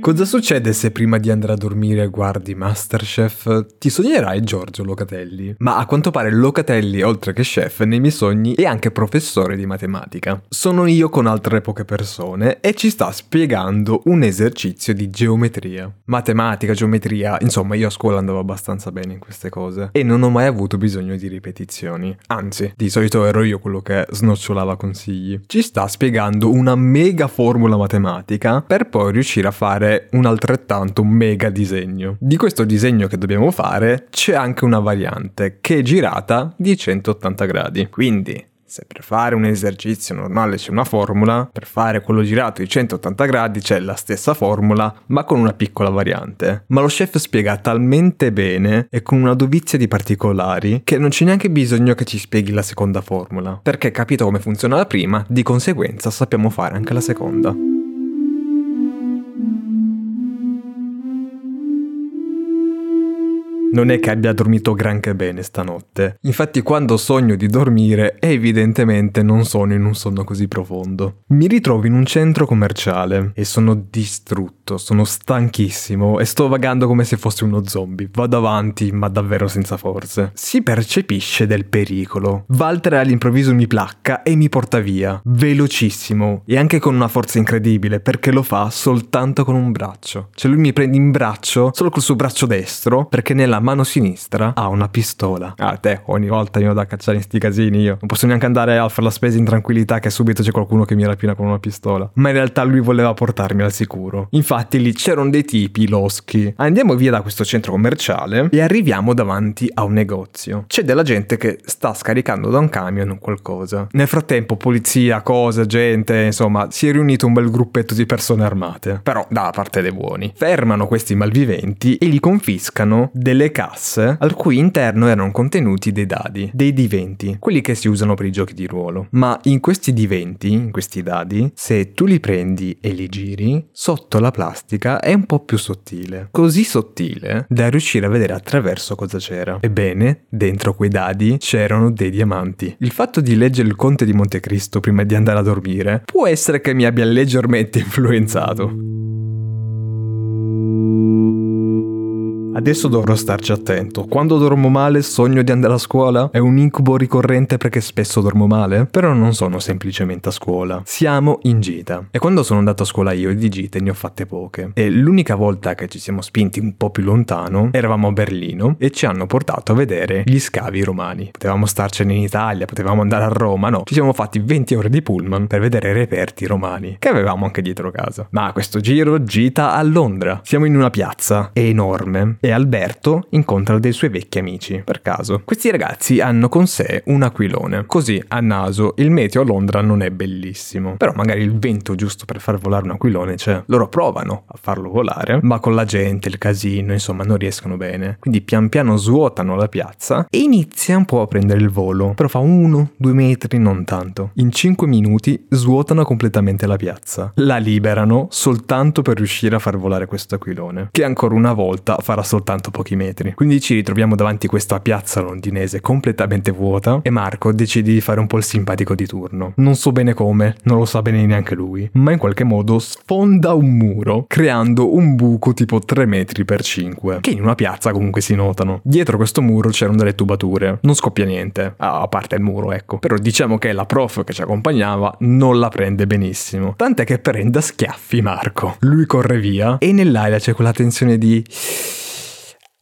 Cosa succede se prima di andare a dormire guardi Masterchef? Ti sognerai Giorgio Locatelli. Ma a quanto pare Locatelli, oltre che chef, nei miei sogni è anche professore di matematica. Sono io con altre poche persone e ci sta spiegando un esercizio di geometria. Matematica, geometria, insomma io a scuola andavo abbastanza bene in queste cose e non ho mai avuto bisogno di ripetizioni. Anzi, di solito ero io quello che snocciolava consigli. Ci sta spiegando una mega formula matematica per poi riuscire a fare un altrettanto mega disegno. Di questo disegno che dobbiamo fare c'è anche una variante che è girata di 180 gradi. Quindi se per fare un esercizio normale c'è una formula, per fare quello girato di 180 gradi c'è la stessa formula, ma con una piccola variante. Ma lo chef spiega talmente bene e con una dovizia di particolari che non c'è neanche bisogno che ci spieghi la seconda formula, perché capito come funziona la prima, di conseguenza sappiamo fare anche la seconda. Non è che abbia dormito granché bene stanotte. Infatti quando sogno di dormire evidentemente non sono in un sonno così profondo. Mi ritrovo in un centro commerciale e sono distrutto, sono stanchissimo e sto vagando come se fossi uno zombie. Vado avanti ma davvero senza forze. Si percepisce del pericolo. Walter all'improvviso mi placca e mi porta via. Velocissimo e anche con una forza incredibile perché lo fa soltanto con un braccio. Cioè lui mi prende in braccio solo col suo braccio destro perché nella mano sinistra ha una pistola. Ah, te, ogni volta io ho da cacciare in sti casini io. Non posso neanche andare a fare la spesa in tranquillità che subito c'è qualcuno che mi rapina con una pistola. Ma in realtà lui voleva portarmi al sicuro. Infatti lì c'erano dei tipi loschi. Andiamo via da questo centro commerciale e arriviamo davanti a un negozio. C'è della gente che sta scaricando da un camion qualcosa. Nel frattempo polizia, cose, gente, insomma, si è riunito un bel gruppetto di persone armate. Però da parte dei buoni. Fermano questi malviventi e gli confiscano delle delle casse al cui interno erano contenuti dei dadi, dei diventi, quelli che si usano per i giochi di ruolo. Ma in questi diventi, in questi dadi, se tu li prendi e li giri, sotto la plastica è un po' più sottile. Così sottile da riuscire a vedere attraverso cosa c'era. Ebbene, dentro quei dadi c'erano dei diamanti. Il fatto di leggere il Conte di Montecristo prima di andare a dormire può essere che mi abbia leggermente influenzato. Adesso dovrò starci attento. Quando dormo male sogno di andare a scuola? È un incubo ricorrente perché spesso dormo male? Però non sono semplicemente a scuola. Siamo in gita. E quando sono andato a scuola io di gite ne ho fatte poche. E l'unica volta che ci siamo spinti un po' più lontano eravamo a Berlino e ci hanno portato a vedere gli scavi romani. Potevamo starcene in Italia, potevamo andare a Roma, no. Ci siamo fatti 20 ore di pullman per vedere reperti romani che avevamo anche dietro casa. Ma questo giro gita a Londra. Siamo in una piazza enorme e Alberto incontra dei suoi vecchi amici, per caso. Questi ragazzi hanno con sé un aquilone, così a naso il meteo a Londra non è bellissimo, però magari il vento giusto per far volare un aquilone c'è. Loro provano a farlo volare, ma con la gente, il casino, insomma, non riescono bene. Quindi pian piano svuotano la piazza e inizia un po' a prendere il volo, però fa uno, due metri, non tanto. In cinque minuti svuotano completamente la piazza. La liberano soltanto per riuscire a far volare questo aquilone, che ancora una volta farà soltanto soltanto pochi metri. Quindi ci ritroviamo davanti a questa piazza londinese completamente vuota e Marco decide di fare un po' il simpatico di turno. Non so bene come, non lo sa bene neanche lui, ma in qualche modo sfonda un muro, creando un buco tipo 3 metri per 5, che in una piazza comunque si notano. Dietro questo muro c'erano delle tubature, non scoppia niente, a parte il muro, ecco. Però diciamo che la prof che ci accompagnava non la prende benissimo, tant'è che prende a schiaffi Marco. Lui corre via e nell'aria c'è quella tensione di...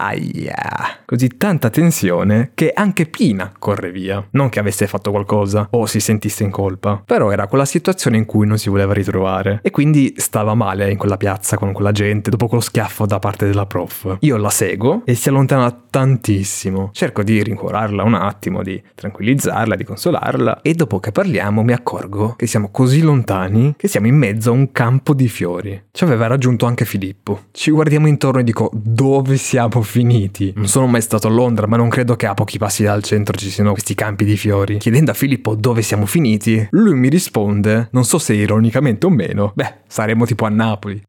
Aia. Così tanta tensione che anche Pina corre via. Non che avesse fatto qualcosa o si sentisse in colpa, però era quella situazione in cui non si voleva ritrovare e quindi stava male in quella piazza con quella gente dopo quello schiaffo da parte della prof. Io la seguo e si allontana tantissimo. Cerco di rincuorarla un attimo, di tranquillizzarla, di consolarla e dopo che parliamo mi accorgo che siamo così lontani che siamo in mezzo a un campo di fiori. Ci aveva raggiunto anche Filippo. Ci guardiamo intorno e dico dove siamo finiti. Non sono mai stato a Londra, ma non credo che a pochi passi dal centro ci siano questi campi di fiori. Chiedendo a Filippo dove siamo finiti, lui mi risponde, non so se ironicamente o meno, beh, saremo tipo a Napoli.